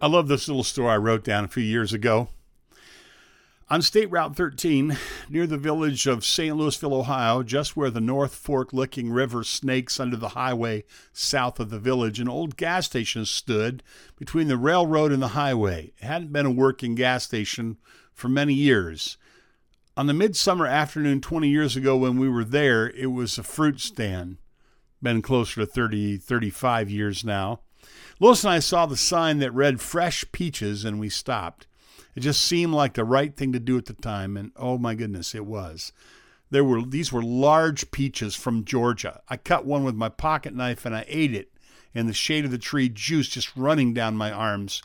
I love this little story I wrote down a few years ago. On State Route 13, near the village of St. Louisville, Ohio, just where the North Fork Licking River snakes under the highway south of the village, an old gas station stood between the railroad and the highway. It hadn't been a working gas station for many years. On the midsummer afternoon 20 years ago when we were there, it was a fruit stand. Been closer to 30, 35 years now. Lois and I saw the sign that read Fresh Peaches and we stopped. It just seemed like the right thing to do at the time, and oh my goodness, it was. There were these were large peaches from Georgia. I cut one with my pocket knife and I ate it in the shade of the tree, juice just running down my arms.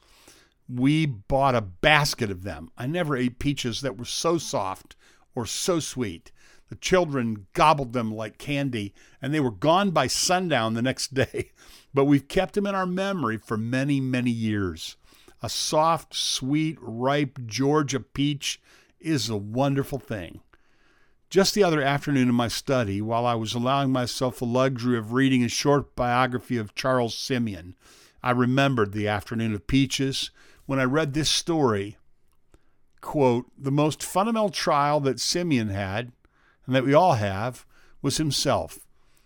We bought a basket of them. I never ate peaches that were so soft or so sweet. The children gobbled them like candy, and they were gone by sundown the next day. But we've kept them in our memory for many, many years. A soft, sweet, ripe Georgia peach is a wonderful thing. Just the other afternoon in my study, while I was allowing myself the luxury of reading a short biography of Charles Simeon, I remembered the afternoon of peaches when I read this story. Quote, the most fundamental trial that Simeon had, and that we all have, was himself.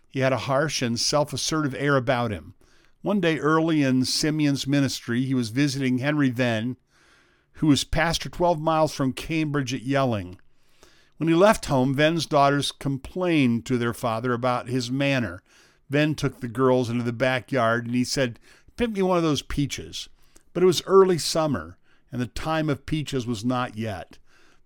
He had a harsh and self assertive air about him. One day early in Simeon's ministry, he was visiting Henry Venn, who was pastor 12 miles from Cambridge at Yelling. When he left home, Venn's daughters complained to their father about his manner. Venn took the girls into the backyard and he said, Pick me one of those peaches. But it was early summer, and the time of peaches was not yet.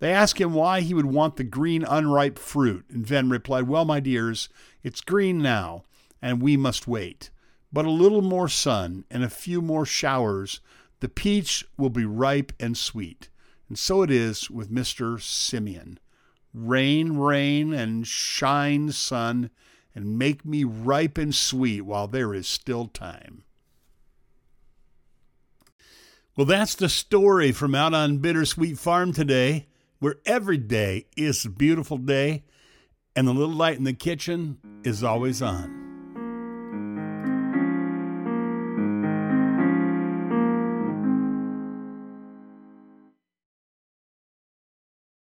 They asked him why he would want the green, unripe fruit, and Venn replied, Well, my dears, it's green now, and we must wait. But a little more sun and a few more showers, the peach will be ripe and sweet. And so it is with Mr. Simeon. Rain, rain, and shine, sun, and make me ripe and sweet while there is still time. Well, that's the story from out on Bittersweet Farm today, where every day is a beautiful day and the little light in the kitchen is always on.